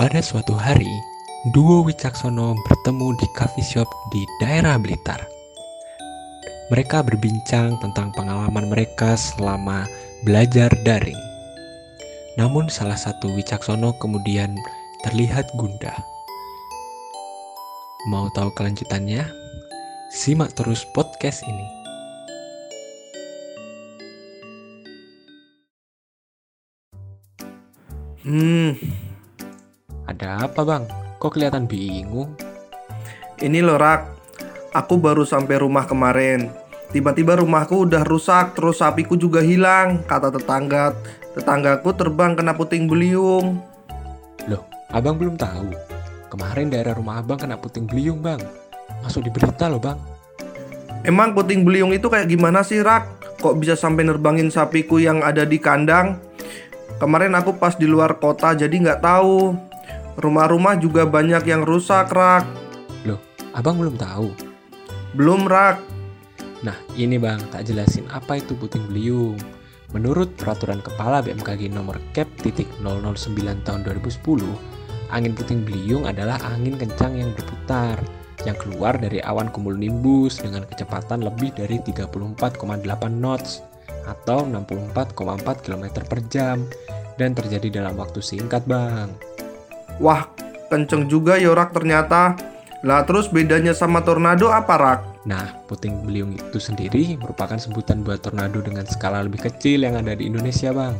Pada suatu hari, duo Wicaksono bertemu di coffee shop di daerah Blitar. Mereka berbincang tentang pengalaman mereka selama belajar daring. Namun salah satu Wicaksono kemudian terlihat gundah. Mau tahu kelanjutannya? Simak terus podcast ini. Hmm, Ada apa bang? Kok kelihatan bingung? ini loh Rak. Aku baru sampai rumah kemarin. Tiba-tiba rumahku udah rusak, terus sapiku juga hilang. Kata tetangga, tetanggaku terbang kena puting beliung. Loh, abang belum tahu. Kemarin daerah rumah abang kena puting beliung bang. Masuk di berita loh bang. Emang puting beliung itu kayak gimana sih Rak? Kok bisa sampai nerbangin sapiku yang ada di kandang? Kemarin aku pas di luar kota jadi nggak tahu. Rumah-rumah juga banyak yang rusak Rak. Loh, abang belum tahu. Belum Rak. Nah, ini Bang, tak jelasin apa itu puting beliung. Menurut peraturan kepala BMKG nomor Cap titik 009 tahun 2010, angin puting beliung adalah angin kencang yang berputar yang keluar dari awan cumulonimbus dengan kecepatan lebih dari 34,8 knots atau 64,4 km per jam dan terjadi dalam waktu singkat, Bang. Wah, kenceng juga ya Rak ternyata. Lah terus bedanya sama tornado apa Rak? Nah, puting beliung itu sendiri merupakan sebutan buat tornado dengan skala lebih kecil yang ada di Indonesia, Bang.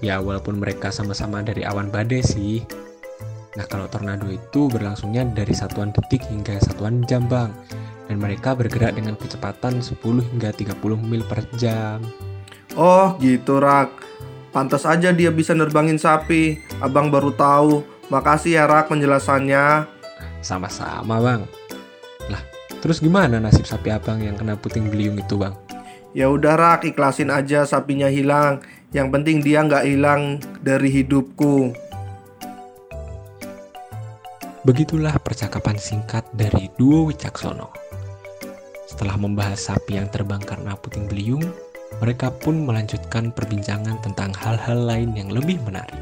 Ya, walaupun mereka sama-sama dari awan badai sih. Nah, kalau tornado itu berlangsungnya dari satuan detik hingga satuan jam, Bang. Dan mereka bergerak dengan kecepatan 10 hingga 30 mil per jam. Oh gitu Rak. Pantas aja dia bisa nerbangin sapi. Abang baru tahu. Makasih ya Rak penjelasannya. Sama-sama, Bang. Lah, terus gimana nasib sapi abang yang kena puting beliung itu, Bang? Ya udah Rak, ikhlasin aja sapinya hilang. Yang penting dia nggak hilang dari hidupku. Begitulah percakapan singkat dari duo Wicaksono. Setelah membahas sapi yang terbang karena puting beliung, mereka pun melanjutkan perbincangan tentang hal-hal lain yang lebih menarik.